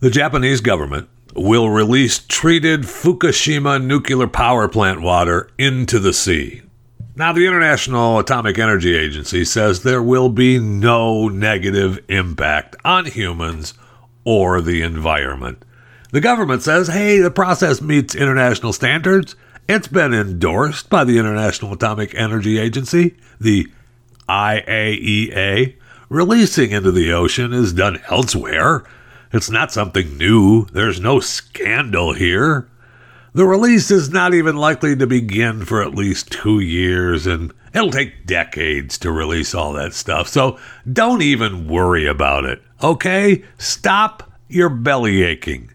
The Japanese government will release treated Fukushima nuclear power plant water into the sea. Now, the International Atomic Energy Agency says there will be no negative impact on humans or the environment. The government says, hey, the process meets international standards. It's been endorsed by the International Atomic Energy Agency, the IAEA. Releasing into the ocean is done elsewhere. It's not something new. There's no scandal here. The release is not even likely to begin for at least two years, and it'll take decades to release all that stuff. So don't even worry about it, okay? Stop your belly aching.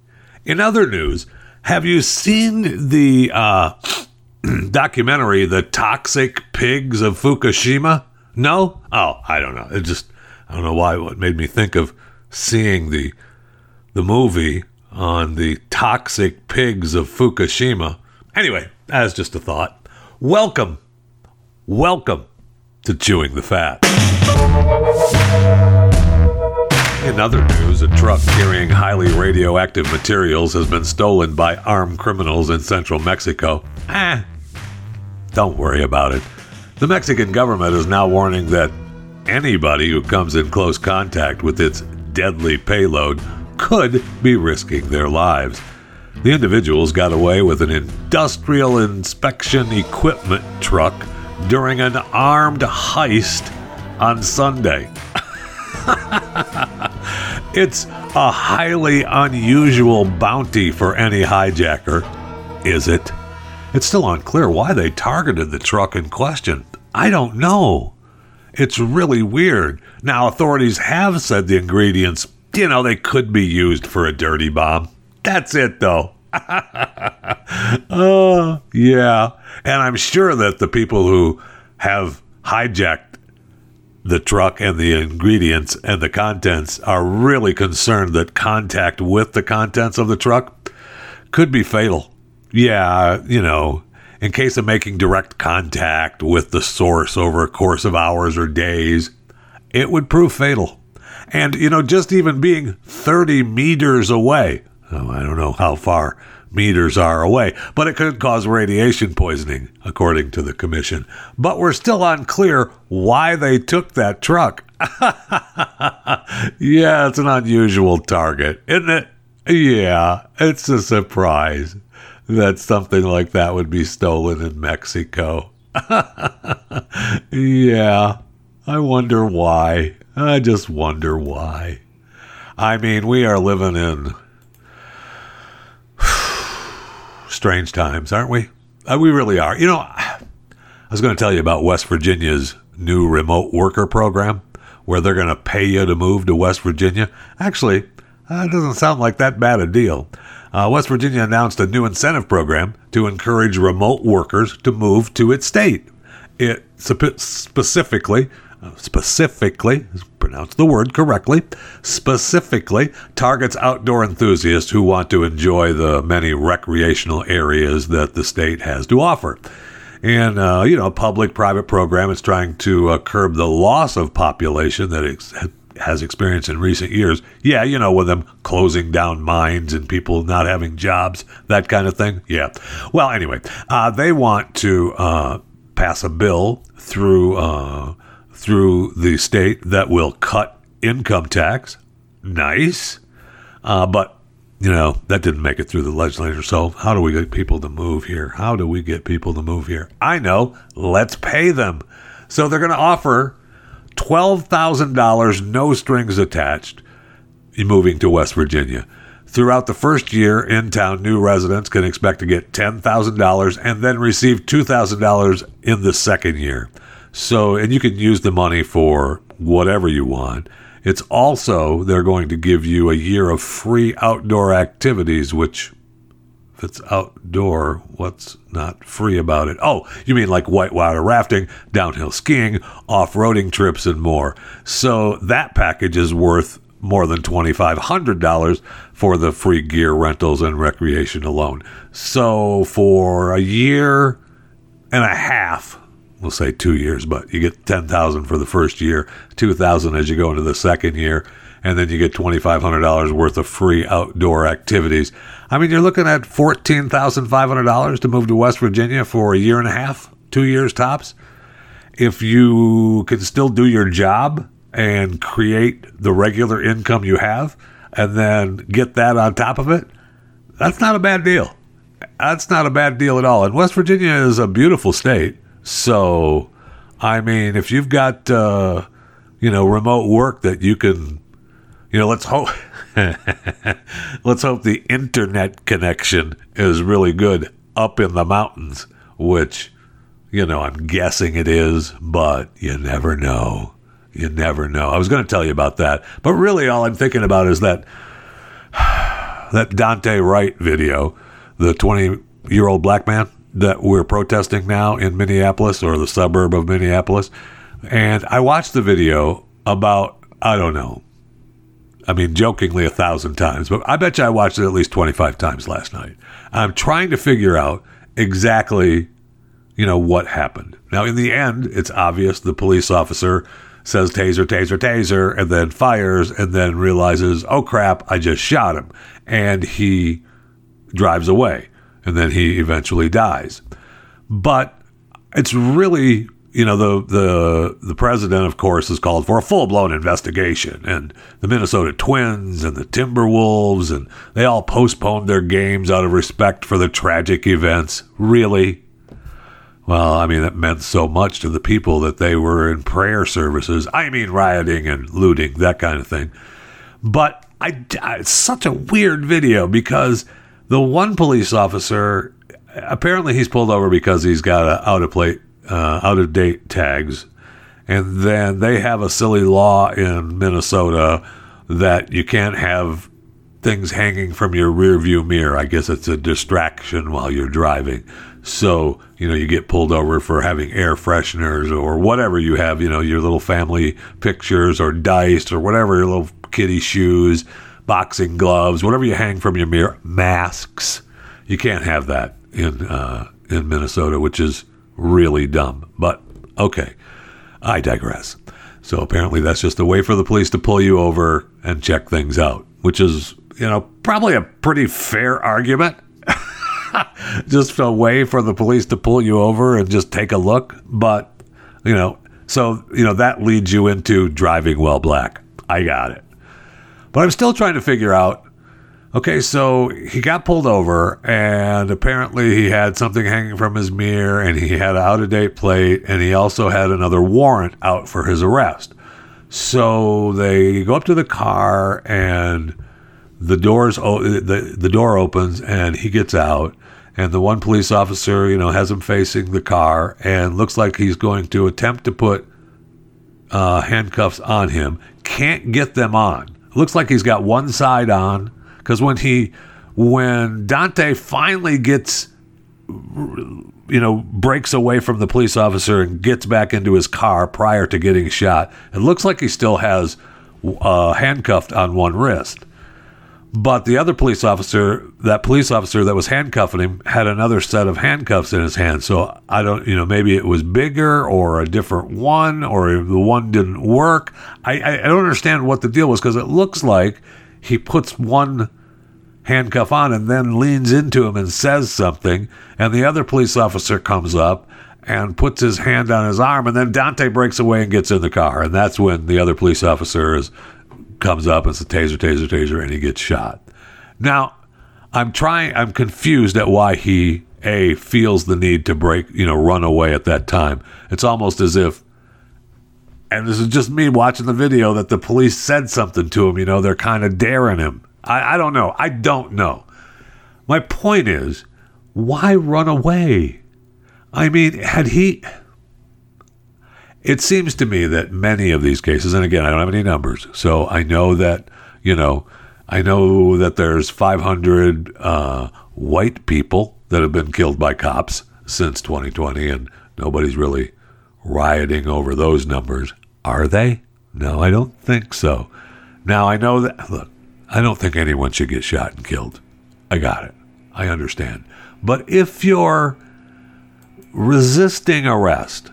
In other news, have you seen the uh, documentary, The Toxic Pigs of Fukushima? No? Oh, I don't know. It just, I don't know why, what made me think of seeing the the movie on the toxic pigs of Fukushima. Anyway, as just a thought. Welcome, welcome to Chewing the Fat. In other news, a truck carrying highly radioactive materials has been stolen by armed criminals in central Mexico. Eh, don't worry about it. The Mexican government is now warning that anybody who comes in close contact with its deadly payload could be risking their lives. The individuals got away with an industrial inspection equipment truck during an armed heist on Sunday. it's a highly unusual bounty for any hijacker, is it? It's still unclear why they targeted the truck in question. I don't know. It's really weird. Now, authorities have said the ingredients you know, they could be used for a dirty bomb. That's it, though. oh, yeah. And I'm sure that the people who have hijacked the truck and the ingredients and the contents are really concerned that contact with the contents of the truck could be fatal. Yeah, you know, in case of making direct contact with the source over a course of hours or days, it would prove fatal. And, you know, just even being 30 meters away, oh, I don't know how far meters are away, but it could cause radiation poisoning, according to the commission. But we're still unclear why they took that truck. yeah, it's an unusual target, isn't it? Yeah, it's a surprise that something like that would be stolen in Mexico. yeah, I wonder why. I just wonder why. I mean, we are living in strange times, aren't we? Uh, we really are. You know, I was going to tell you about West Virginia's new remote worker program where they're going to pay you to move to West Virginia. Actually, uh, it doesn't sound like that bad a deal. Uh, West Virginia announced a new incentive program to encourage remote workers to move to its state. It specifically specifically, pronounce the word correctly, specifically targets outdoor enthusiasts who want to enjoy the many recreational areas that the state has to offer. And, uh, you know, public private program is trying to uh, curb the loss of population that ex- has experienced in recent years. Yeah, you know, with them closing down mines and people not having jobs, that kind of thing. Yeah. Well, anyway, uh, they want to uh, pass a bill through uh, through the state that will cut income tax. Nice. Uh, but, you know, that didn't make it through the legislature. So, how do we get people to move here? How do we get people to move here? I know. Let's pay them. So, they're going to offer $12,000, no strings attached, moving to West Virginia. Throughout the first year in town, new residents can expect to get $10,000 and then receive $2,000 in the second year. So, and you can use the money for whatever you want. It's also, they're going to give you a year of free outdoor activities, which, if it's outdoor, what's not free about it? Oh, you mean like whitewater rafting, downhill skiing, off roading trips, and more. So that package is worth more than $2,500 for the free gear rentals and recreation alone. So for a year and a half, we'll say two years, but you get ten thousand for the first year, two thousand as you go into the second year, and then you get $2,500 worth of free outdoor activities. I mean, you're looking at $14,500 to move to West Virginia for a year and a half, two years tops. If you can still do your job and create the regular income you have, and then get that on top of it, that's not a bad deal. That's not a bad deal at all. And West Virginia is a beautiful state. So, I mean, if you've got, uh, you know, remote work that you can, you know, let's hope, let's hope the internet connection is really good up in the mountains, which, you know, I'm guessing it is, but you never know. You never know. I was going to tell you about that, but really, all I'm thinking about is that that Daunte Wright video, the 20 year old black man that we're protesting now in Minneapolis or the suburb of Minneapolis. And I watched the video about, I don't know, I mean, jokingly a thousand times, but I bet you I watched it at least 25 times last night. I'm trying to figure out exactly, you know, what happened. Now, in the end, it's obvious the police officer says taser, taser, taser, and then fires, and then realizes, oh crap, I just shot him. And he drives away, and then he eventually dies. But it's really, you know, the the the president, of course, has called for a full blown investigation, and the Minnesota Twins and the Timberwolves, and they all postponed their games out of respect for the tragic events. Really, well, I mean, that meant so much to the people that they were in prayer services. I mean, rioting and looting, that kind of thing. But I, it's such a weird video because the one police officer, apparently he's pulled over because he's got a out of plate, uh, out of date tags. And then they have a silly law in Minnesota that you can't have things hanging from your rear view mirror. I guess it's a distraction while you're driving. So, you know, you get pulled over for having air fresheners or whatever you have, you know, your little family pictures or dice or whatever, your little kitty shoes, boxing gloves, whatever you hang from your mirror, masks. You can't have that in uh, in Minnesota, which is really dumb. But okay, I digress. So apparently that's just a way for the police to pull you over and check things out, which is, you know, probably a pretty fair argument just a way for the police to pull you over and just take a look. But, you know, so, you know, that leads you into driving while black. I got it. But I'm still trying to figure out okay, so he got pulled over and apparently he had something hanging from his mirror and he had an out of date plate and he also had another warrant out for his arrest. So they go up to the car and the doors the the door opens and he gets out and the one police officer, you know, has him facing the car and looks like he's going to attempt to put uh, handcuffs on him. Can't get them on. Looks like he's got one side on because when he, when Daunte finally gets, you know, breaks away from the police officer and gets back into his car prior to getting shot, it looks like he still has uh, handcuffed on one wrist. But the other police officer, that police officer that was handcuffing him, had another set of handcuffs in his hand. So I don't, you know, maybe it was bigger or a different one or the one didn't work. I, I, don't understand what the deal was because it looks like he puts one handcuff on and then leans into him and says something. And the other police officer comes up and puts his hand on his arm. And then Daunte breaks away and gets in the car. And that's when the other police officer is comes up it's a taser, taser, taser, and he gets shot. Now, I'm trying, I'm confused at why he, A, feels the need to break, you know, run away at that time. It's almost as if, and this is just me watching the video, that the police said something to him, you know, they're kind of daring him. I, I don't know. I don't know. My point is, why run away? I mean, had he it seems to me that many of these cases, and again, I don't have any numbers, so I know that, you know, I know that there's 500 uh, white people that have been killed by cops since 2020, and nobody's really rioting over those numbers. Are they? No, I don't think so. Now, I know that, look, I don't think anyone should get shot and killed. I got it. I understand. But if you're resisting arrest,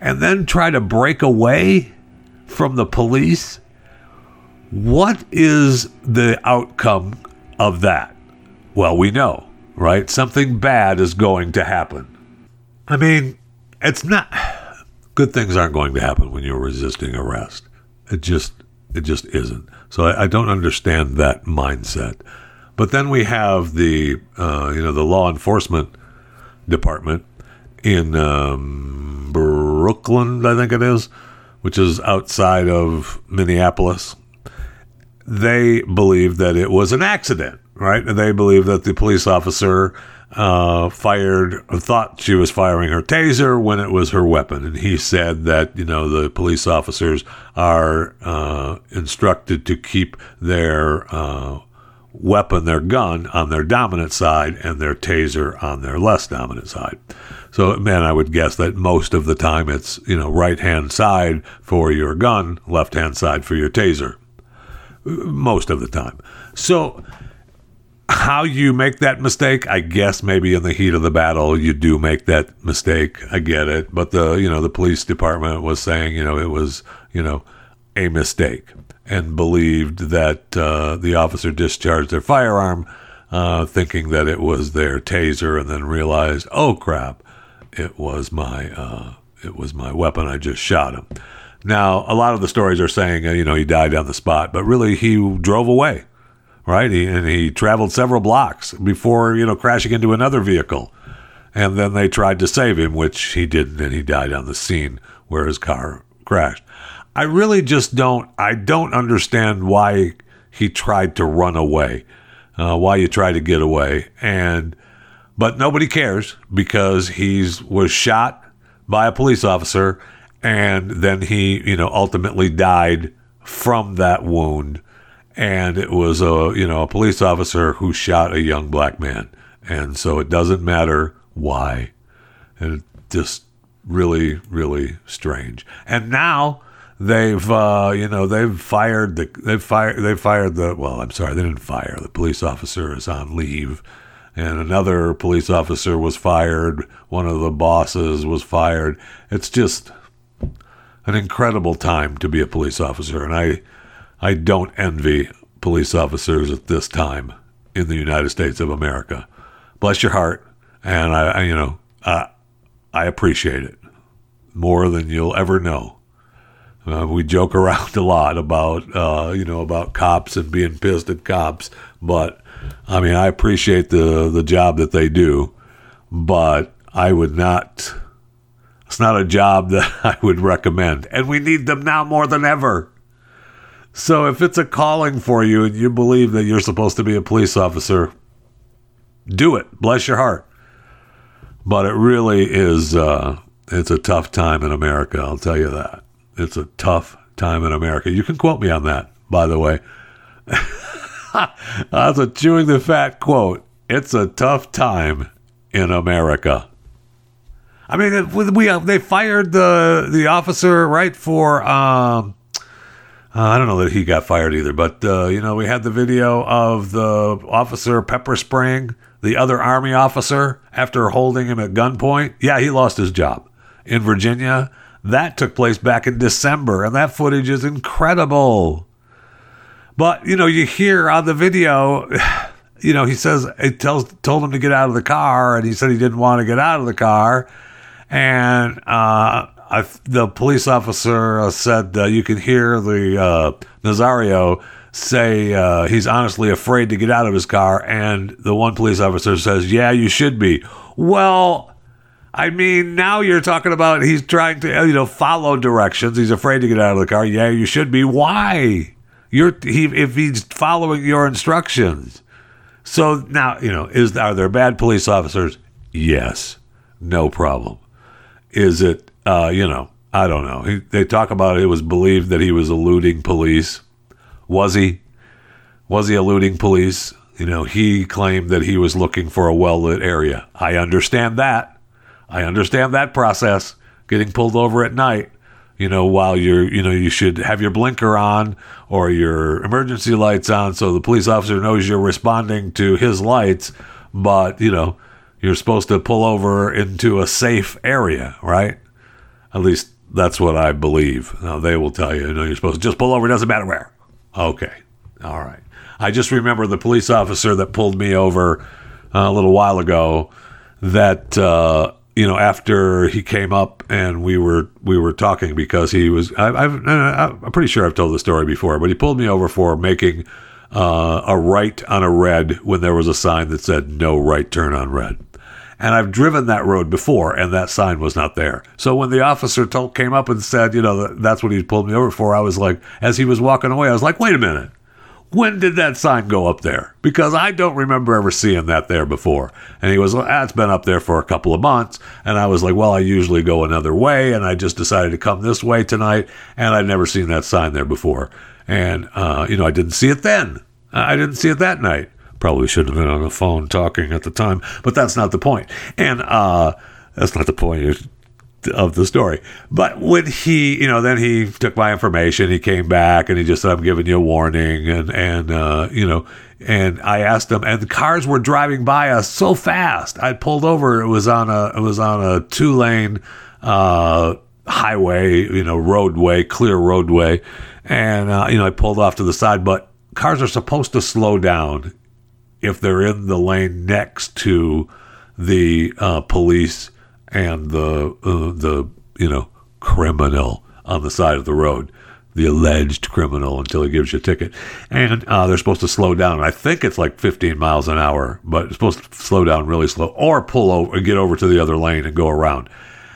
and then try to break away from the police, What is the outcome of that? Well, we know, right? Something bad is going to happen. I mean, it's not good things aren't going to happen when you're resisting arrest. It just it just isn't. So I, I don't understand that mindset. But then we have the uh, you know the law enforcement department in um, Brooklyn, I think it is, which is outside of Minneapolis. They believe that it was an accident, right? They believe that the police officer uh, fired, thought she was firing her taser when it was her weapon. And he said that, you know, the police officers are uh, instructed to keep their uh, weapon, their gun, on their dominant side and their taser on their less dominant side. So, man, I would guess that most of the time it's, you know, right hand side for your gun, left hand side for your taser. Most of the time. So, how you make that mistake, I guess maybe in the heat of the battle you do make that mistake. I get it, but the you know the police department was saying you know it was you know a mistake and believed that uh, the officer discharged their firearm, uh, thinking that it was their taser, and then realized, oh crap, it was my uh, it was my weapon. I just shot him. Now a lot of the stories are saying uh, you know he died on the spot, but really he drove away right? He, and he traveled several blocks before, you know, crashing into another vehicle. And then they tried to save him, which he didn't, and he died on the scene where his car crashed. I really just don't, I don't understand why he tried to run away, uh, why you try to get away. And, but nobody cares because he's was shot by a police officer and then he, you know, ultimately died from that wound. And it was a you know a police officer who shot a young black man, and so it doesn't matter why, and just really really strange. And now they've uh, you know they've fired the they've fired they fired the well I'm sorry they didn't fire. The police officer is on leave and another police officer was fired one of the bosses was fired it's just an incredible time to be a police officer and I I don't envy police officers at this time in the United States of America. Bless your heart, and I, I you know, I, I appreciate it more than you'll ever know. Uh, we joke around a lot about, uh, you know, about cops and being pissed at cops, but I mean, I appreciate the the job that they do, but I would not. It's not a job that I would recommend, and we need them now more than ever. So if it's a calling for you and you believe that you're supposed to be a police officer, do it. Bless your heart. But it really is uh, it's a tough time in America, I'll tell you that. It's a tough time in America. You can quote me on that, by the way. That's a chewing the fat quote. It's a tough time in America. I mean, we they fired the the officer right for um, uh, I don't know that he got fired either, but uh, you know, we had the video of the officer pepper spraying the other army officer after holding him at gunpoint. Yeah, he lost his job in Virginia. That took place back in December, and that footage is incredible. But you know, you hear on the video, you know, he says it tells told him to get out of the car, and he said he didn't want to get out of the car, and uh, I, the police officer uh, said uh, you can hear the uh, Nazario say uh, he's honestly afraid to get out of his car, and the one police officer says, "Yeah, you should be." Well, I mean, now you're talking about he's trying to you know follow directions. He's afraid to get out of the car. Yeah, you should be. Why? You're he if he's following your instructions. So now you know is are there bad police officers? Yes, no problem. Is it uh, you know, I don't know. He, they talk about it, it was believed that he was eluding police. Was he? Was he eluding police? You know, he claimed that he was looking for a well lit area. I understand that. I understand that process. Getting pulled over at night, you know, while you're, you know, you should have your blinker on or your emergency lights on so the police officer knows you're responding to his lights. But, you know, you're supposed to pull over into a safe area, right? At least that's what I believe. Now they will tell you, you know, you're supposed to just pull over. It doesn't matter where. Okay. All right. I just remember the police officer that pulled me over uh, a little while ago that uh, you know after he came up and we were we were talking because he was I, I'm pretty sure I've told the story before, but he pulled me over for making uh, a right on a red when there was a sign that said no right turn on red. And I've driven that road before, and that sign was not there. So when the officer told, came up and said, you know, that's what he pulled me over for, I was like, as he was walking away, I was like, wait a minute when did that sign go up there? Because I don't remember ever seeing that there before. And he was, well, ah, it's been up there for a couple of months. And I was like, well, I usually go another way. And I just decided to come this way tonight. And I'd never seen that sign there before. And, uh, you know, I didn't see it then. I didn't see it that night. Probably shouldn't have been on the phone talking at the time, but that's not the point. And, uh, that's not the point of the story. But when he, you know, then he took my information. He came back and he just said, "I'm giving you a warning," and and uh, you know, and I asked him, and the cars were driving by us so fast. I pulled over. It was on a it was on a two lane uh, highway, you know, roadway, clear roadway, and uh, you know, I pulled off to the side. But cars are supposed to slow down if they're in the lane next to the uh, police and the uh, the you know criminal on the side of the road, the alleged criminal until he gives you a ticket, and uh, they're supposed to slow down. I think it's like 15 miles an hour, but it's supposed to slow down really slow, or pull over get over to the other lane and go around.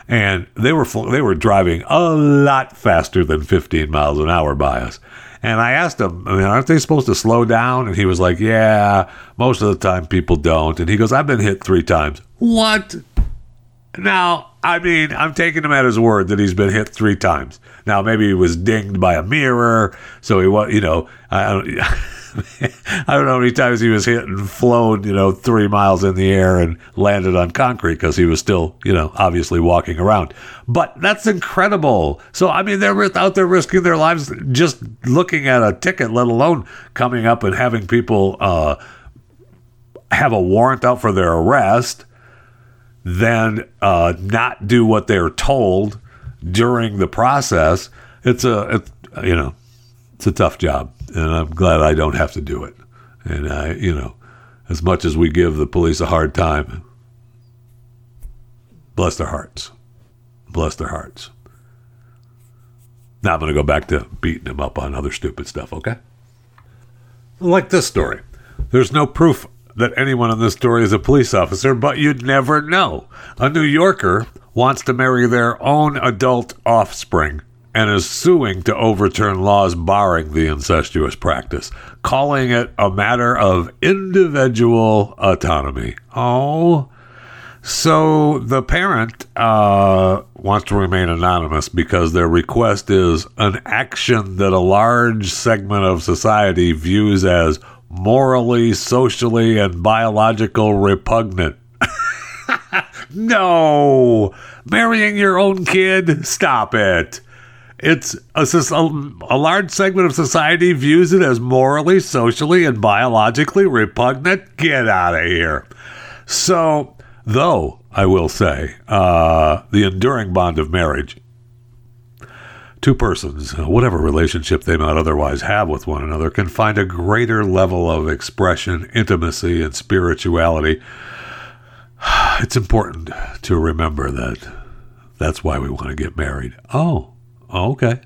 And they were they were driving a lot faster than 15 miles an hour by us. And I asked him, I mean, aren't they supposed to slow down? And he was like, Yeah, most of the time people don't. And he goes, I've been hit three times. What? Now, I mean, I'm taking him at his word that he's been hit three times. Now, maybe he was dinged by a mirror, so he was, you know, I don't, I don't know how many times he was hit and flown, you know, three miles in the air and landed on concrete because he was still, you know, obviously walking around. But that's incredible. So, I mean, they're out there risking their lives just looking at a ticket, let alone coming up and having people uh, have a warrant out for their arrest then uh, not do what they're told during the process, it's a it's, you know it's a tough job, and I'm glad I don't have to do it. And I, you know, as much as we give the police a hard time, bless their hearts, bless their hearts. Now I'm going to go back to beating them up on other stupid stuff. Okay, like this story. There's no proof that anyone in this story is a police officer, but you'd never know. A New Yorker wants to marry their own adult offspring and is suing to overturn laws barring the incestuous practice, calling it a matter of individual autonomy. Oh. So the parent uh, wants to remain anonymous because their request is an action that a large segment of society views as morally, socially, and biological repugnant. no! Marrying your own kid? Stop it. It's a, a, large segment of society views it as morally, socially, and biologically repugnant. Get out of here. So, though I will say, uh, the enduring bond of marriage Two persons, whatever relationship they might otherwise have with one another, can find a greater level of expression, intimacy, and spirituality. It's important to remember that that's why we want to get married. Oh, okay.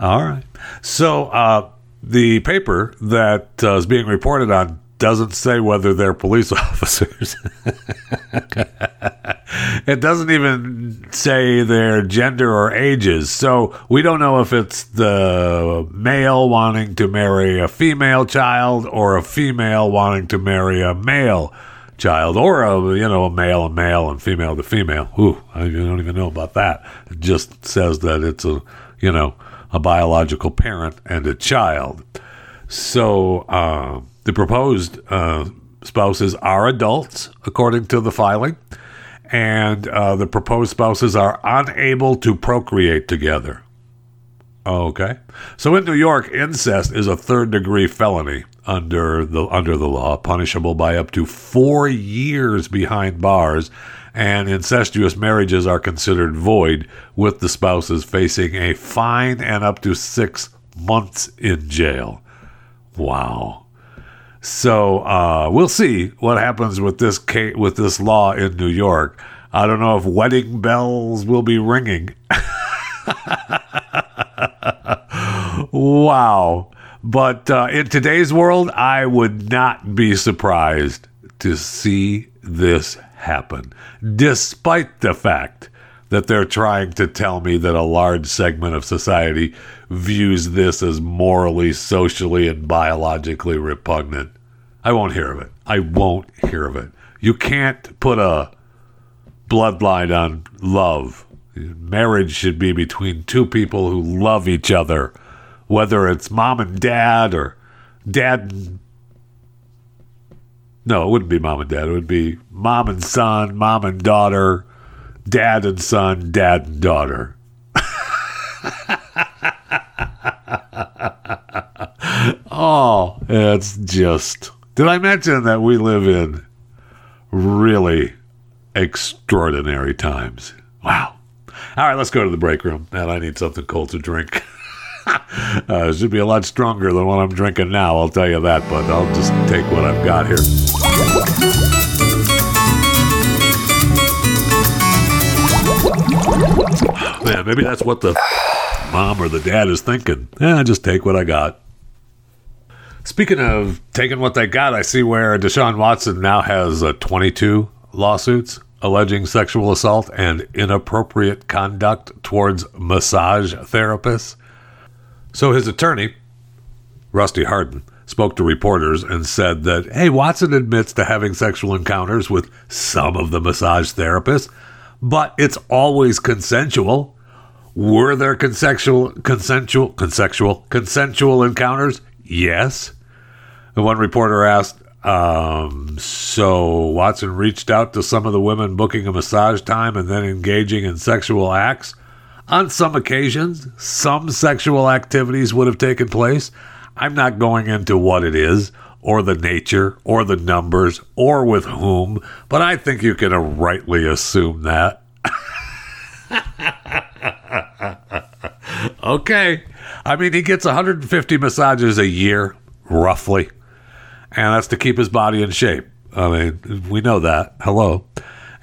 All right. So, uh, the paper that uh, is being reported on doesn't say whether they're police officers. it doesn't even say their gender or ages. So we don't know if it's the male wanting to marry a female child or a female wanting to marry a male child or a you know a male and male and female to female. Ooh, I don't even know about that. It just says that it's a you know a biological parent and a child. So uh, the proposed uh, spouses are adults, according to the filing, and uh, the proposed spouses are unable to procreate together. Okay, so in New York, incest is a third-degree felony under the under the law, punishable by up to four years behind bars, and incestuous marriages are considered void, with the spouses facing a fine and up to six months in jail. Wow. So uh, we'll see what happens with this with this law in New York. I don't know if wedding bells will be ringing. wow. But uh, in today's world, I would not be surprised to see this happen, despite the fact that they're trying to tell me that a large segment of society views this as morally, socially, and biologically repugnant. I won't hear of it. I won't hear of it. You can't put a bloodline on love. Marriage should be between two people who love each other, whether it's mom and dad or dad and no, it wouldn't be mom and dad. It would be mom and son, mom and daughter, dad and son, dad and daughter. oh, it's just. Did I mention that we live in really extraordinary times? Wow. All right, let's go to the break room. And I need something cold to drink. uh, it should be a lot stronger than what I'm drinking now, I'll tell you that, but I'll just take what I've got here. Man, maybe that's what the mom or the dad is thinking. Yeah, just take what I got. Speaking of taking what they got, I see where Deshaun Watson now has uh, 22 lawsuits alleging sexual assault and inappropriate conduct towards massage therapists. So his attorney, Rusty Hardin, spoke to reporters and said that, hey, Watson admits to having sexual encounters with some of the massage therapists, but it's always consensual. Were there consensual, consensual, consensual, consensual encounters? Yes. And one reporter asked, um, so Watson reached out to some of the women booking a massage time and then engaging in sexual acts. On some occasions, some sexual activities would have taken place. I'm not going into what it is, or the nature, or the numbers, or with whom, but I think you can rightly assume that. okay. I mean, he gets 150 massages a year, roughly, and that's to keep his body in shape. I mean, we know that. Hello.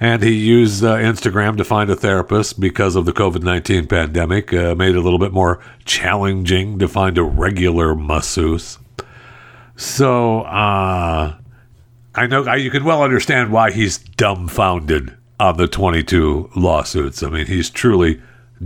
And he used uh, Instagram to find a therapist because of the COVID 19 pandemic, uh, made it a little bit more challenging to find a regular masseuse. So, uh, I know I, you can well understand why he's dumbfounded on the 22 lawsuits. I mean, he's truly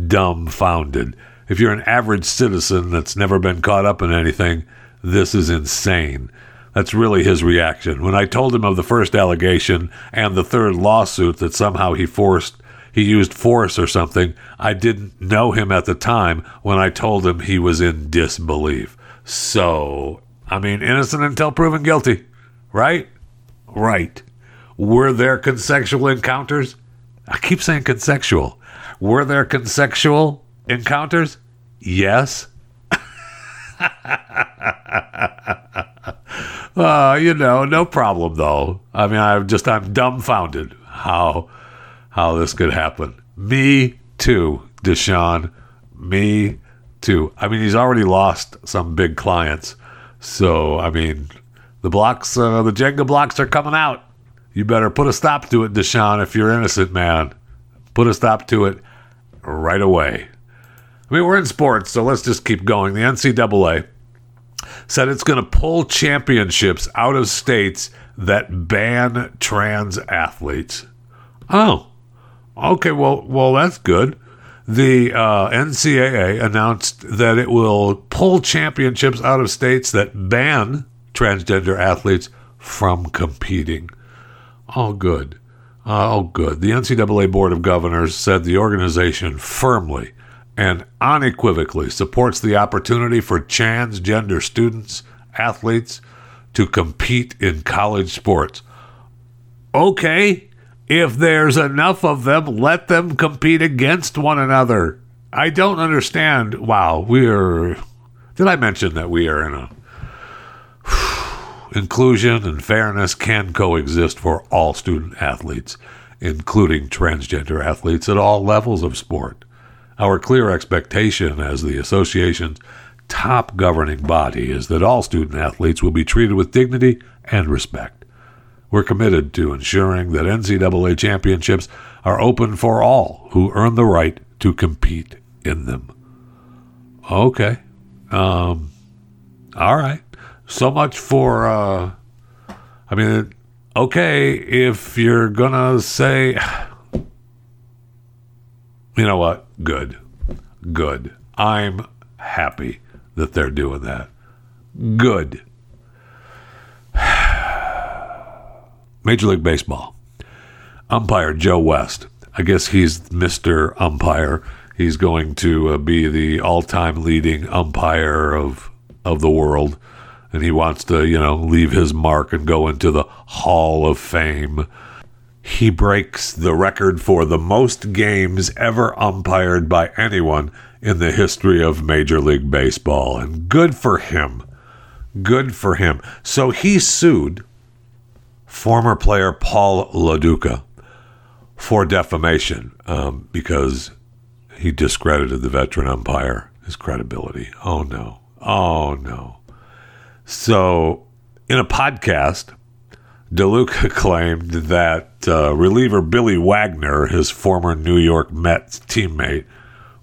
dumbfounded. If you're an average citizen that's never been caught up in anything, this is insane. That's really his reaction. When I told him of the first allegation and the third lawsuit that somehow he forced, he used force or something, I didn't know him at the time when I told him he was in disbelief. So, I mean, innocent until proven guilty, right? Right. Were there consensual encounters? I keep saying consensual. Were there consensual encounters? Yes. uh, you know, no problem though. I mean, I'm just I'm dumbfounded how how this could happen. Me too, Deshaun. Me too. I mean, he's already lost some big clients, so I mean, the blocks, uh, the Jenga blocks are coming out. You better put a stop to it, Deshaun, if you're innocent, man. Put a stop to it right away. I mean, we're in sports, so let's just keep going. The NCAA said it's going to pull championships out of states that ban trans athletes. Oh, okay. Well, well, that's good. The uh, NCAA announced that it will pull championships out of states that ban transgender athletes from competing. All good. Uh, oh, good. The NCAA Board of Governors said the organization firmly and unequivocally supports the opportunity for transgender students, athletes, to compete in college sports. Okay, if there's enough of them, let them compete against one another. I don't understand. Wow, we're. Did I mention that we are in a. Inclusion and fairness can coexist for all student athletes, including transgender athletes at all levels of sport. Our clear expectation as the association's top governing body is that all student athletes will be treated with dignity and respect. We're committed to ensuring that NCAA championships are open for all who earn the right to compete in them. Okay. Um, all right. So much for, uh, I mean, okay, if you're to say, you know what? Good. Good. I'm happy that they're doing that. Good. Major League Baseball. Umpire Joe West. I guess he's Mr. Umpire. He's going to uh, be the all-time leading umpire of of the world and he wants to, you know, leave his mark and go into the Hall of Fame. He breaks the record for the most games ever umpired by anyone in the history of Major League Baseball. And good for him. Good for him. So he sued former player Paul Lo Duca for defamation um, because he discredited the veteran umpire, his credibility. Oh, no. Oh, no. So, in a podcast, Lo Duca claimed that uh, reliever Billy Wagner, his former New York Mets teammate,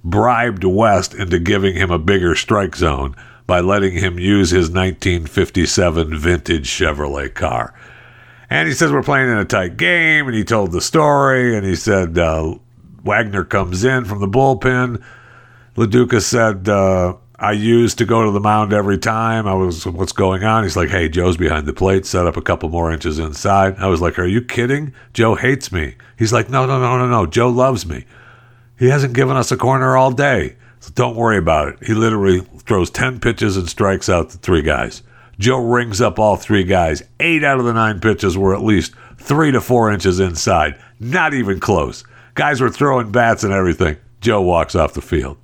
bribed West into giving him a bigger strike zone by letting him use his 1957 vintage Chevrolet car. And he says we're playing in a tight game, and he told the story, and he said uh, Wagner comes in from the bullpen. Lo Duca said uh, I used to go to the mound every time. I was, what's going on? He's like, hey, Joe's behind the plate. Set up a couple more inches inside. I was like, are you kidding? Joe hates me. He's like, no, no, no, no, no. Joe loves me. He hasn't given us a corner all day. So don't worry about it. He literally throws 10 pitches and strikes out the three guys. Joe rings up all three guys. Eight out of the nine pitches were at least three to four inches inside. Not even close. Guys were throwing bats and everything. Joe walks off the field.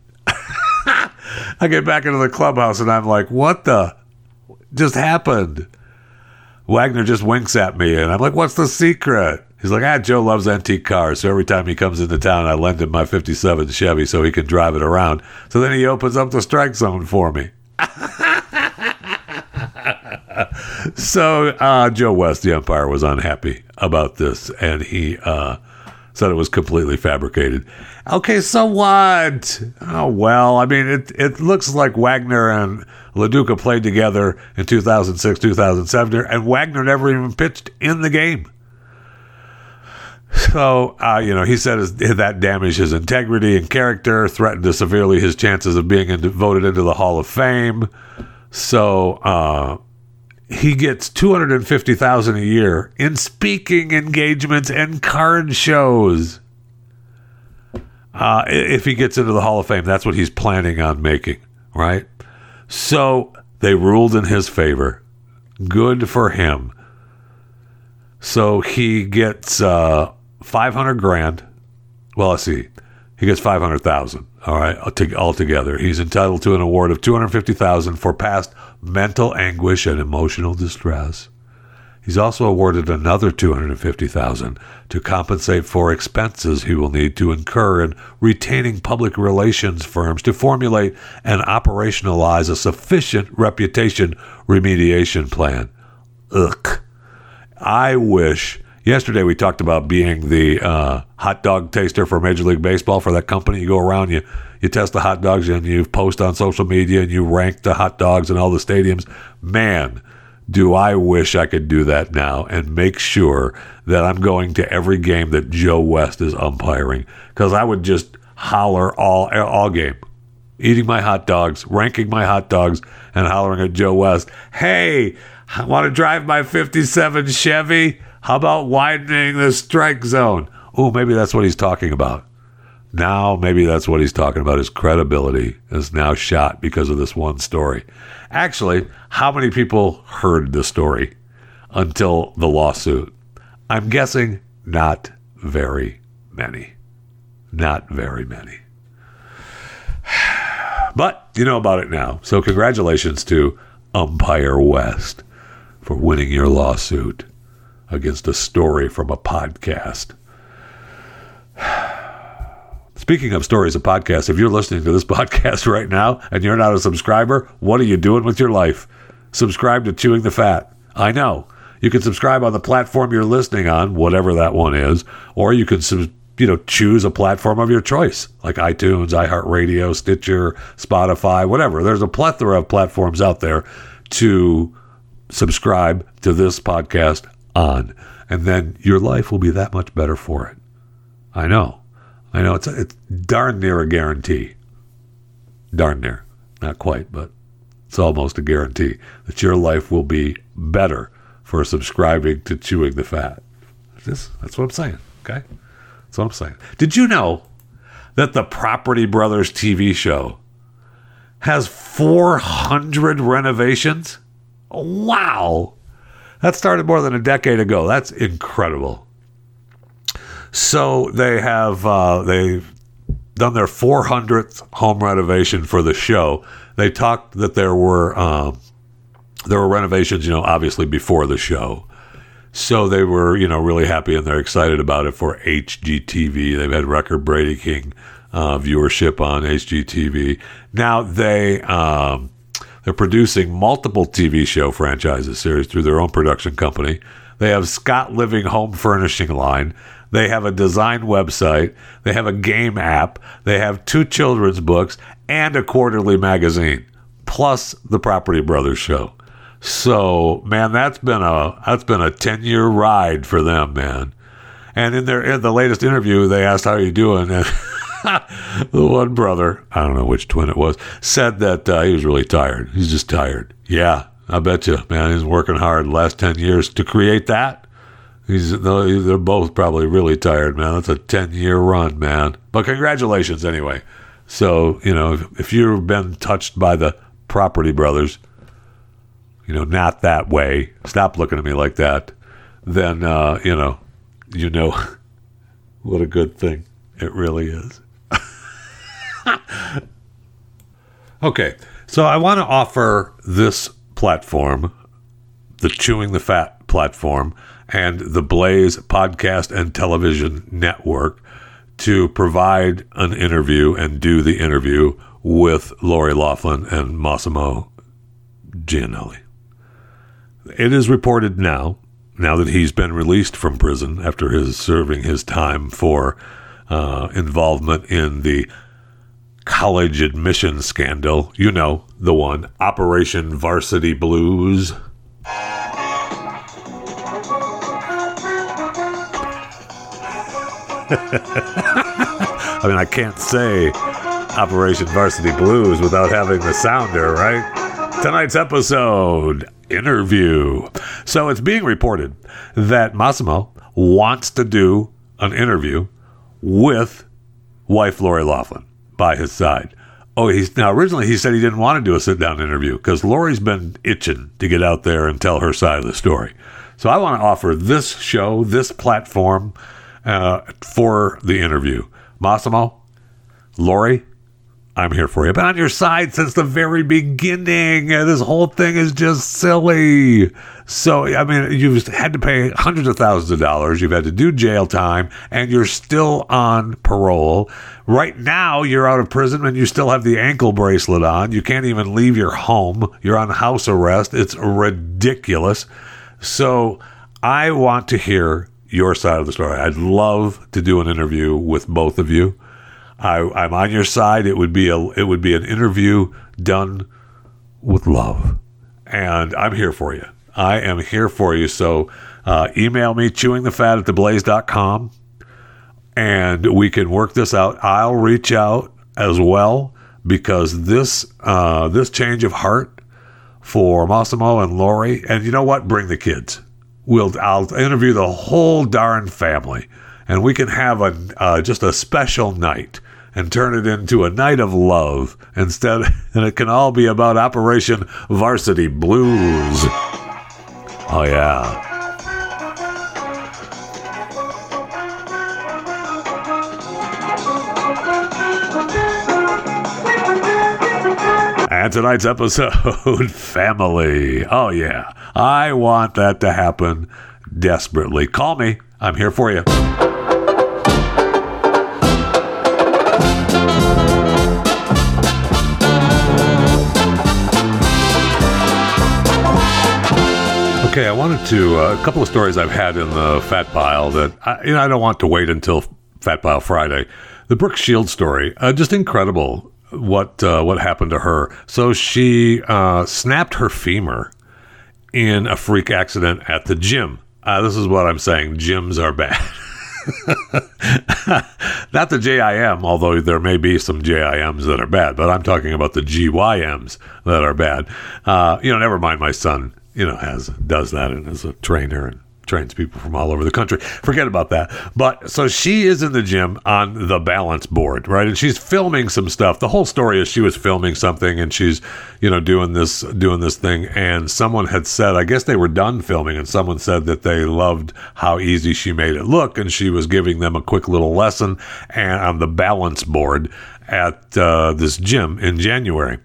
I get back into the clubhouse and I'm like, what the just happened? Wagner just winks at me and I'm like, what's the secret? He's like, ah, Joe loves antique cars. So every time he comes into town, I lend him my 57 Chevy so he can drive it around. So then he opens up the strike zone for me. so uh, Joe West, the umpire, was unhappy about this and he uh, said it was completely fabricated. Okay, so what? Oh well, I mean, it it looks like Wagner and Lo Duca played together in 2006, 2007, and Wagner never even pitched in the game. So, uh, you know, he said his, that damaged his integrity and character, threatened to severely his chances of being into, voted into the Hall of Fame. So, uh, he gets 250,000 a year in speaking engagements and card shows. Uh, if he gets into the Hall of Fame, that's what he's planning on making, right? So they ruled in his favor. Good for him. So he gets uh, 500 grand. Well, let's see. He gets 500,000. All right, altogether. He's entitled to an award of 250,000 for past mental anguish and emotional distress. He's also awarded another 250,000 to compensate for expenses he will need to incur in retaining public relations firms to formulate and operationalize a sufficient reputation remediation plan. Ugh. I wish yesterday we talked about being the uh, hot dog taster for Major League Baseball for that company. You go around, you you test the hot dogs, and you post on social media, and you rank the hot dogs in all the stadiums. Man, do I wish I could do that now and make sure that I'm going to every game that Joe West is umpiring because I would just holler all all game, eating my hot dogs, ranking my hot dogs, and hollering at Joe West. Hey, I want to drive my '57 Chevy. How about widening the strike zone? Oh, maybe that's what he's talking about. Now, maybe that's what he's talking about. His credibility is now shot because of this one story. Actually, how many people heard the story until the lawsuit? I'm guessing not very many. Not very many. But you know about it now. So, congratulations to Umpire West for winning your lawsuit against a story from a podcast. Speaking of stories of podcasts, if you're listening to this podcast right now and you're not a subscriber, what are you doing with your life? Subscribe to Chewing the Fat. I know. You can subscribe on the platform you're listening on, whatever that one is, or you can you know choose a platform of your choice, like iTunes, iHeartRadio, Stitcher, Spotify, whatever. There's a plethora of platforms out there to subscribe to this podcast on, and then your life will be that much better for it. I know, I know. It's it's darn near a guarantee. Darn near, not quite, but it's almost a guarantee that your life will be better for subscribing to Chewing the Fat. This, that's what I'm saying. Okay, that's what I'm saying. Did you know that the Property Brothers TV show has 400 renovations? Wow, that started more than a decade ago. That's incredible. So they have uh, they've done their 400th home renovation for the show. They talked that there were um, there were renovations, you know, obviously before the show. So they were, you know, really happy and they're excited about it for HGTV. They've had record breaking uh, viewership on HGTV. Now they um, they're producing multiple TV show franchises series through their own production company. They have Scott Living Home Furnishing line. They have a design website. They have a game app. They have two children's books and a quarterly magazine, plus the Property Brothers show. So, man, that's been a that's been a ten year ride for them, man. And in their in the latest interview, they asked how are you doing, and the one brother, I don't know which twin it was, said that uh, he was really tired. He's just tired. Yeah, I bet you, man. He's working hard the last ten years to create that. He's they're both probably really tired, man. That's a ten year run, man. But congratulations anyway. So you know, if, if you've been touched by the Property Brothers you know, not that way. Stop looking at me like that. Then, uh, you know, you know what a good thing it really is. Okay, so I want to offer this platform, the Chewing the Fat platform, and the Blaze podcast and television network to provide an interview and do the interview with Lori Loughlin and Mossimo Giannulli. It is reported now, now that he's been released from prison after his serving his time for uh, involvement in the college admission scandal. You know, the one, Operation Varsity Blues. I mean, I can't say Operation Varsity Blues without having the sounder, right? Tonight's episode interview. So it's being reported that Mossimo wants to do an interview with wife Lori Loughlin by his side. Oh, he's now originally he said he didn't want to do a sit down interview because Lori's been itching to get out there and tell her side of the story. So I want to offer this show, this platform uh, for the interview. Mossimo, Lori, I'm here for you. Been on your side since the very beginning. Uh, this whole thing is just silly. So, I mean, you've had to pay hundreds of thousands of dollars. You've had to do jail time, and you're still on parole. Right now, you're out of prison and you still have the ankle bracelet on. You can't even leave your home. You're on house arrest. It's ridiculous. So, I want to hear your side of the story. I'd love to do an interview with both of you. I, I'm on your side. It would be a it would be an interview done with love, and I'm here for you. I am here for you. So uh, email me chewingthefat at theblaze.com and we can work this out. I'll reach out as well because this uh, this change of heart for Mossimo and Lori, and you know what? Bring the kids. We'll I'll interview the whole darn family, and we can have a uh, just a special night and turn it into a night of love instead, and it can all be about Operation Varsity Blues. Oh, yeah. And tonight's episode, family. Oh, yeah. I want that to happen desperately. Call me. I'm here for you. Okay, I wanted to uh, a couple of stories I've had in the fat pile that I, you know I don't want to wait until Fat Pile Friday. The Brooke Shields story, uh, just incredible what uh, what happened to her. So she uh, snapped her femur in a freak accident at the gym. Uh, this is what I'm saying: gyms are bad. Not the JIM, although there may be some JIMs that are bad, but I'm talking about the GYMs that are bad. Uh, you know, never mind my son you know, has does that and is a trainer and trains people from all over the country. Forget about that. But so she is in the gym on the balance board, right? And she's filming some stuff. The whole story is she was filming something and she's, you know, doing this doing this thing and someone had said, I guess they were done filming and someone said that they loved how easy she made it look and she was giving them a quick little lesson and on the balance board at uh, this gym in January.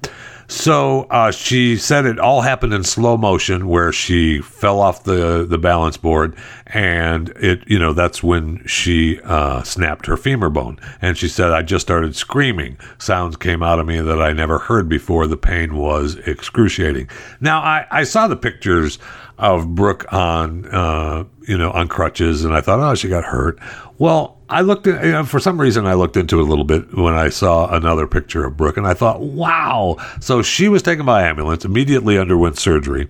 So uh, she said it all happened in slow motion, where she fell off the the balance board, and it you know that's when she uh, snapped her femur bone. And she said I just started screaming. Sounds came out of me that I never heard before. The pain was excruciating. Now I, I saw the pictures of Brooke on uh, you know on crutches, and I thought, oh, she got hurt. Well, I looked at, you know, for some reason, I looked into it a little bit when I saw another picture of Brooke, and I thought, wow. So she was taken by ambulance, immediately underwent surgery,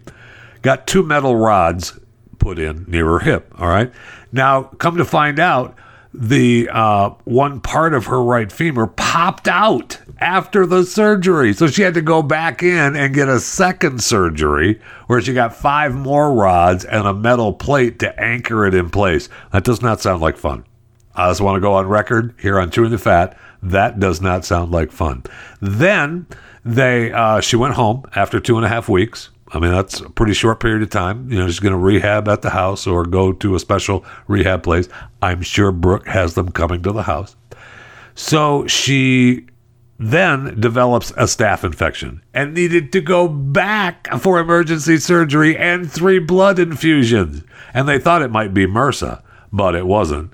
got two metal rods put in near her hip. All right. Now, come to find out, the uh, one part of her right femur popped out after the surgery. So she had to go back in and get a second surgery where she got five more rods and a metal plate to anchor it in place. That does not sound like fun. I just want to go on record here on Chewing the Fat. That does not sound like fun. Then they, uh, she went home after two and a half weeks. I mean, that's a pretty short period of time. You know, she's going to rehab at the house or go to a special rehab place. I'm sure Brooke has them coming to the house. So she then develops a staph infection and needed to go back for emergency surgery and three blood infusions. And they thought it might be MRSA, but it wasn't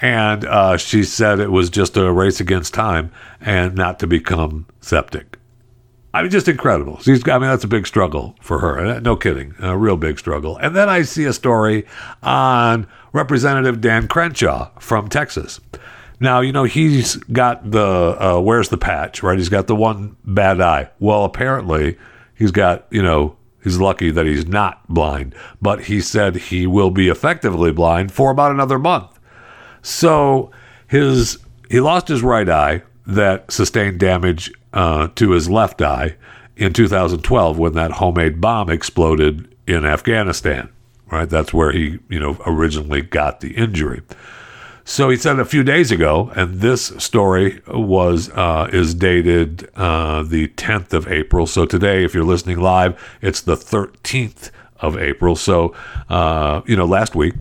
and uh, she said it was just a race against time and not to become septic. I mean, just incredible. She's, I mean, that's a big struggle for her. No kidding, a real big struggle. And then I see a story on Representative Dan Crenshaw from Texas. Now, you know, he's got the, uh, where's the patch, right? He's got the one bad eye. Well, apparently, he's got, you know, he's lucky that he's not blind, but he said he will be effectively blind for about another month. So his he lost his right eye that sustained damage uh, to his left eye in 2012 when that homemade bomb exploded in Afghanistan. Right, that's where he you know originally got the injury. So he said a few days ago, and this story was uh, is dated uh, the 10th of April. So today, if you're listening live, it's the 13th of April. So uh, you know, last week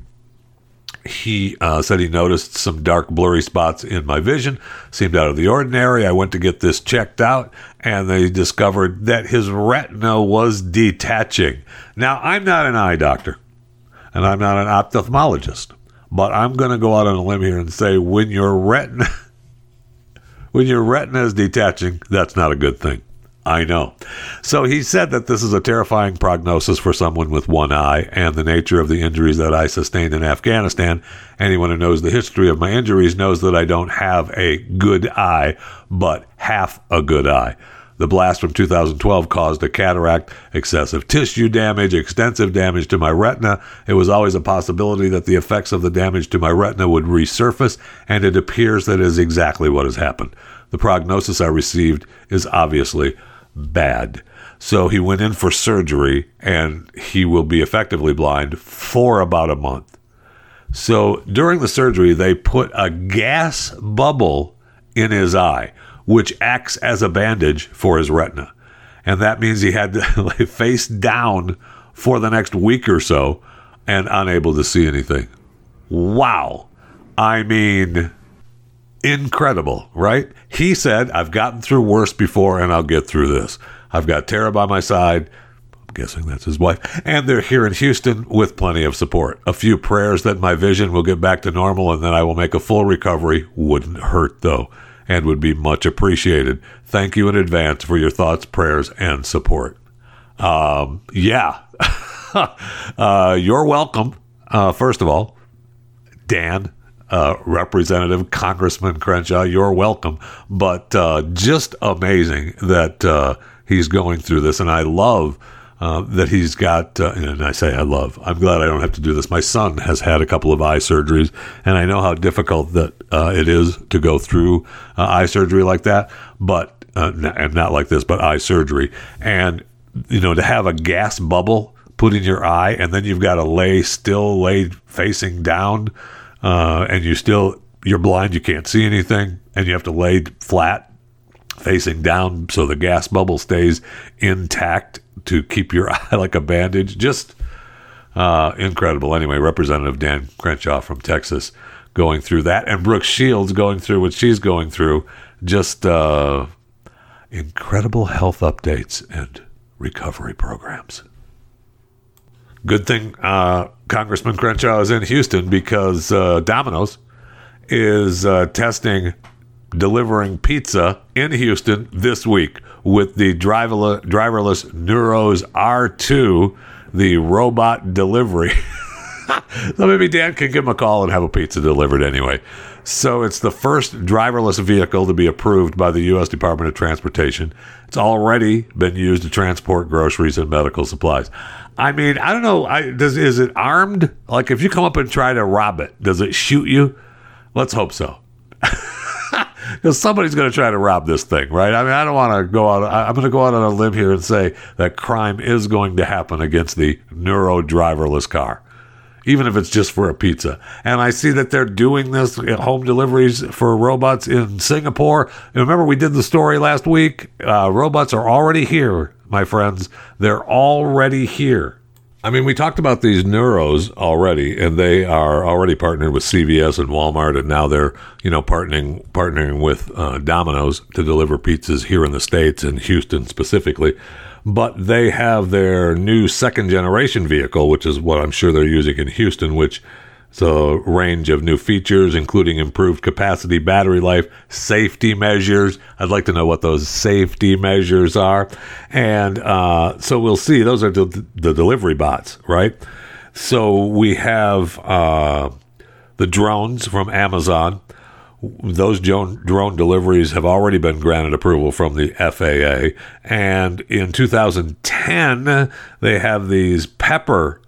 he uh, said he noticed some dark, blurry spots in my vision. Seemed out of the ordinary. I went to get this checked out, and they discovered that his retina was detaching. Now, I'm not an eye doctor, and I'm not an ophthalmologist, but I'm going to go out on a limb here and say when your retina, when your retina is detaching, that's not a good thing. I know. So he said that this is a terrifying prognosis for someone with one eye, and the nature of the injuries that I sustained in Afghanistan. Anyone who knows the history of my injuries knows that I don't have a good eye, but half a good eye. The blast from 2012 caused a cataract, excessive tissue damage, extensive damage to my retina. It was always a possibility that the effects of the damage to my retina would resurface, and it appears that is exactly what has happened. The prognosis I received is obviously bad. So he went in for surgery and he will be effectively blind for about a month. So during the surgery, they put a gas bubble in his eye, which acts as a bandage for his retina. And that means he had to lay face down for the next week or so and unable to see anything. Wow. I mean, incredible, right? He said, I've gotten through worse before and I'll get through this. I've got Tara by my side. I'm guessing that's his wife. And they're here in Houston with plenty of support. A few prayers that my vision will get back to normal and then I will make a full recovery. Wouldn't hurt though. and would be much appreciated. Thank you in advance for your thoughts, prayers, and support. Um, yeah, uh, you're welcome. Uh, first of all, Dan, uh, Representative Congressman Crenshaw, you're welcome. But uh, just amazing that uh, he's going through this, and I love. Uh, that he's got, uh, and I say I love. I'm glad I don't have to do this. My son has had a couple of eye surgeries, and I know how difficult that uh, it is to go through eye surgery like that. But and not like this, but eye surgery, and you know to have a gas bubble put in your eye, and then you've got to lay still, lay facing down uh, and you still you're blind, you can't see anything, and you have to lay flat facing down so the gas bubble stays intact to keep your eye like a bandage. Just uh, incredible. Anyway, Representative Dan Crenshaw from Texas going through that, and Brooke Shields going through what she's going through. Just uh, incredible health updates and recovery programs. Good thing uh, Congressman Crenshaw is in Houston because uh, Domino's is uh, testing delivering pizza in Houston this week with the driverless, Nuro's R2, the robot delivery. so maybe Dan can give him a call and have a pizza delivered anyway. So it's the first driverless vehicle to be approved by the U.S. Department of Transportation. It's already been used to transport groceries and medical supplies. I mean, I don't know. I, does is it armed? Like, if you come up and try to rob it, does it shoot you? Let's hope so. Because somebody's going to try to rob this thing, right? I mean, I don't want to go out. I'm going to go out on a limb here and say that crime is going to happen against the Nuro driverless car, even if it's just for a pizza. And I see that they're doing this home deliveries for robots in Singapore. And remember, we did the story last week. Uh, robots are already here my friends. They're already here. I mean, we talked about these Nuros already, and they are already partnered with CVS and Walmart, and now they're you know partnering partnering with uh, Domino's to deliver pizzas here in the states and Houston specifically. But they have their new second generation vehicle, which is what I'm sure they're using in Houston, which so, range of new features, including improved capacity, battery life, safety measures. I'd like to know what those safety measures are. And uh, so we'll see. Those are the, the delivery bots, right? So we have uh, the drones from Amazon. Those drone, drone deliveries have already been granted approval from the FAA. And in 2010, they have these Pepper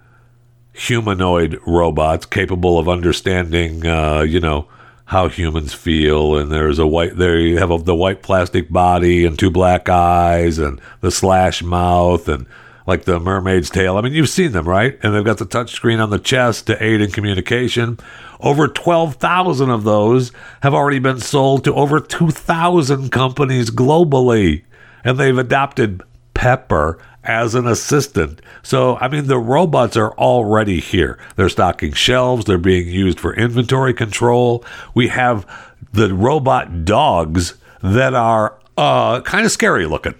humanoid robots capable of understanding, uh, you know, how humans feel. And there's a white, there you have a, the white plastic body and two black eyes and the slash mouth and like the mermaid's tail. I mean, you've seen them, right? And they've got the touch screen on the chest to aid in communication. Over 12,000 of those have already been sold to over 2,000 companies globally. And they've adopted Pepper as an assistant. So, I mean, the robots are already here. They're stocking shelves, they're being used for inventory control. We have the robot dogs that are uh, kind of scary looking.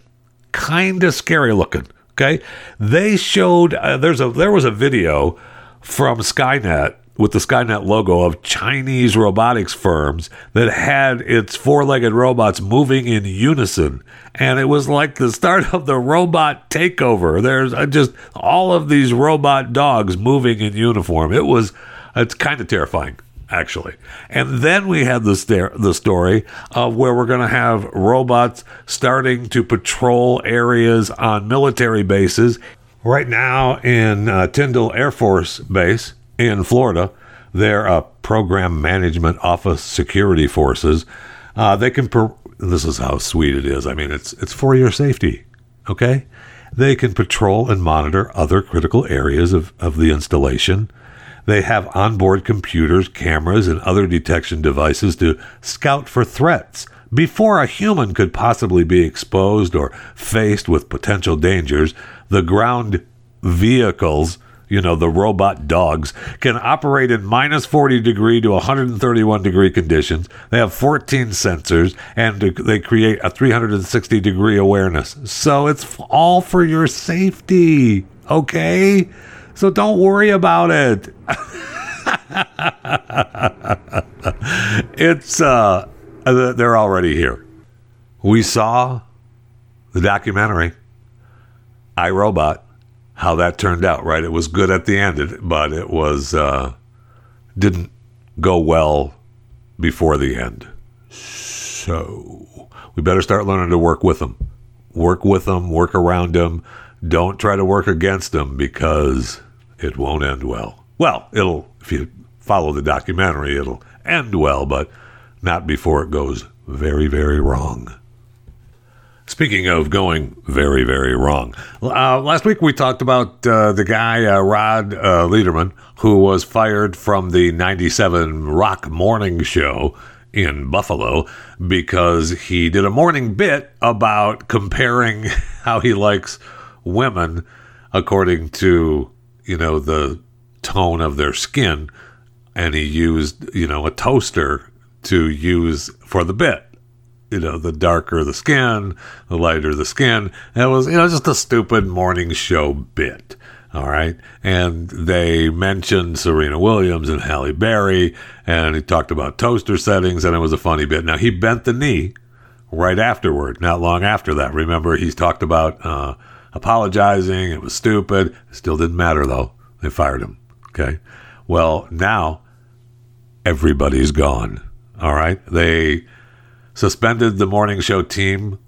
Kind of scary looking. Okay. They showed, uh, there's a, there was a video from Skynet with the Skynet logo of Chinese robotics firms that had its four legged robots moving in unison. And it was like the start of the robot takeover. There's uh, just all of these robot dogs moving in uniform. It was, it's kind of terrifying. Actually, and then we had the st- the story of where we're going to have robots starting to patrol areas on military bases. Right now in uh, Tyndall Air Force Base, in Florida. They're uh, Program Management Office Security Forces. Uh, they can. Per- this is how sweet it is. I mean, it's it's for your safety. Okay, they can patrol and monitor other critical areas of, of the installation. They have onboard computers, cameras, and other detection devices to scout for threats before a human could possibly be exposed or faced with potential dangers. The ground vehicles you know, the robot dogs, can operate in minus 40 degree to 131 degree conditions. They have 14 sensors and they create a 360 degree awareness. So it's all for your safety, okay? So don't worry about it. it's uh Uh, They're already here. We saw the documentary, iRobot, how that turned out, right? It was good at the end, but it was, uh, didn't go well before the end. So we better start learning to work with them. Work with them, work around them. Don't try to work against them because it won't end well. Well, it'll, if you follow the documentary, it'll end well, but not before it goes very, very wrong. Speaking of going very, very wrong, uh, last week we talked about uh, the guy, uh, Rob uh, Lederman, who was fired from the 97 Rock Morning Show in Buffalo because he did a morning bit about comparing how he likes women according to, you know, the tone of their skin. And he used, you know, a toaster to use for the bit you know, the darker the skin, the lighter the skin. And it was, you know, just a stupid morning show bit. All right. And they mentioned Serena Williams and Halle Berry, and he talked about toaster settings, and it was a funny bit. Now, he bent the knee right afterward, not long after that. Remember, he's talked about uh, apologizing. It was stupid. It still didn't matter, though. They fired him. Okay. Well, now everybody's gone. All right. They suspended the morning show team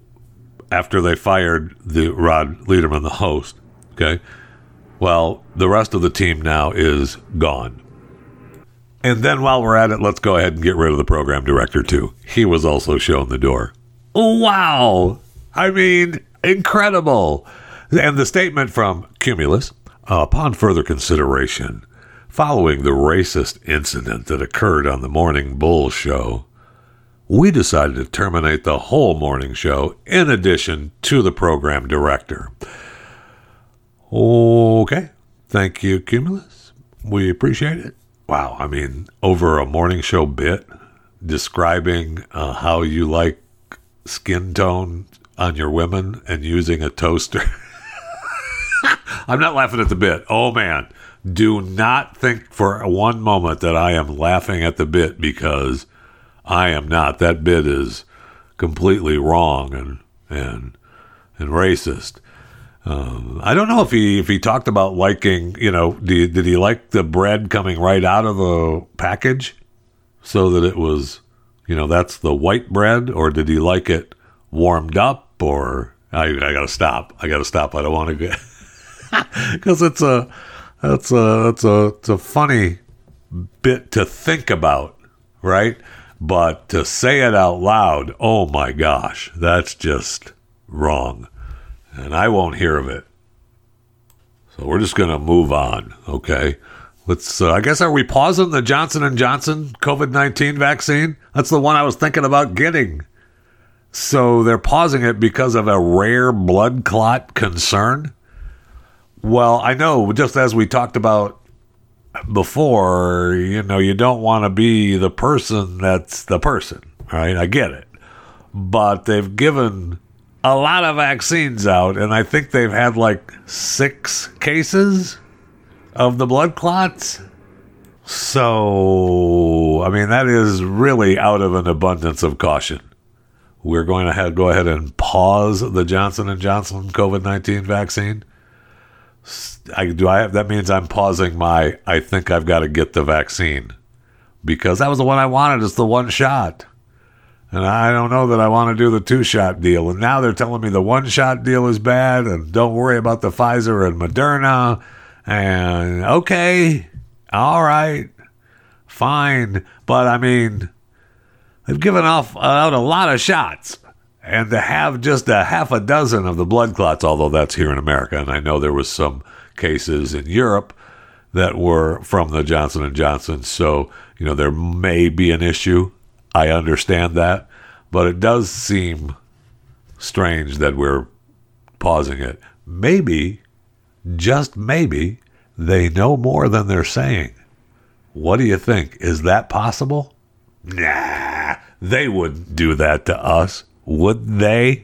after they fired the Rob Lederman, the host. Okay. Well, the rest of the team now is gone. And then while we're at it, let's go ahead and get rid of the program director, too. He was also shown the door. Wow. I mean, incredible. And the statement from Cumulus upon further consideration, following the racist incident that occurred on the Morning Bull show, we decided to terminate the whole morning show in addition to the program director. Okay. Thank you, Cumulus. We appreciate it. Wow. I mean, over a morning show bit describing uh, how you like skin tone on your women and using a toaster. I'm not laughing at the bit. Oh, man. Do not think for one moment that I am laughing at the bit because I am not. That bit is completely wrong and and and racist. Um, I don't know if he if he talked about liking, you know, did, did he like the bread coming right out of the package so that it was, you know, that's the white bread, or did he like it warmed up? Or I, I gotta stop. I gotta stop. I don't want to get because it's a it's a it's a it's a funny bit to think about, right? But to say it out loud, oh my gosh, that's just wrong. And I won't hear of it. So we're just going to move on, okay? Let's uh, I guess are we pausing the Johnson and Johnson COVID-19 vaccine? That's the one I was thinking about getting. So they're pausing it because of a rare blood clot concern? Well, I know just as we talked about before, you know, you don't want to be the person that's the person, right? I get it. But they've given a lot of vaccines out, and I think they've had like six cases of the blood clots. So, I mean, that is really out of an abundance of caution. We're going to have, go ahead and pause the Johnson and Johnson COVID nineteen vaccine. I do I have that means I'm pausing my I think I've got to get the vaccine because that was the one I wanted. It's the one shot. And I don't know that I want to do the two shot deal. And now they're telling me the one shot deal is bad and don't worry about the Pfizer and Moderna. And okay, all right, fine. But I mean, they've given off out a lot of shots. And to have just a half a dozen of the blood clots, although that's here in America, and I know there was some cases in Europe that were from the Johnson and Johnson, so you know there may be an issue. I understand that, but it does seem strange that we're pausing it. Maybe, just maybe, they know more than they're saying. What do you think? Is that possible? Nah, they wouldn't do that to us, would they?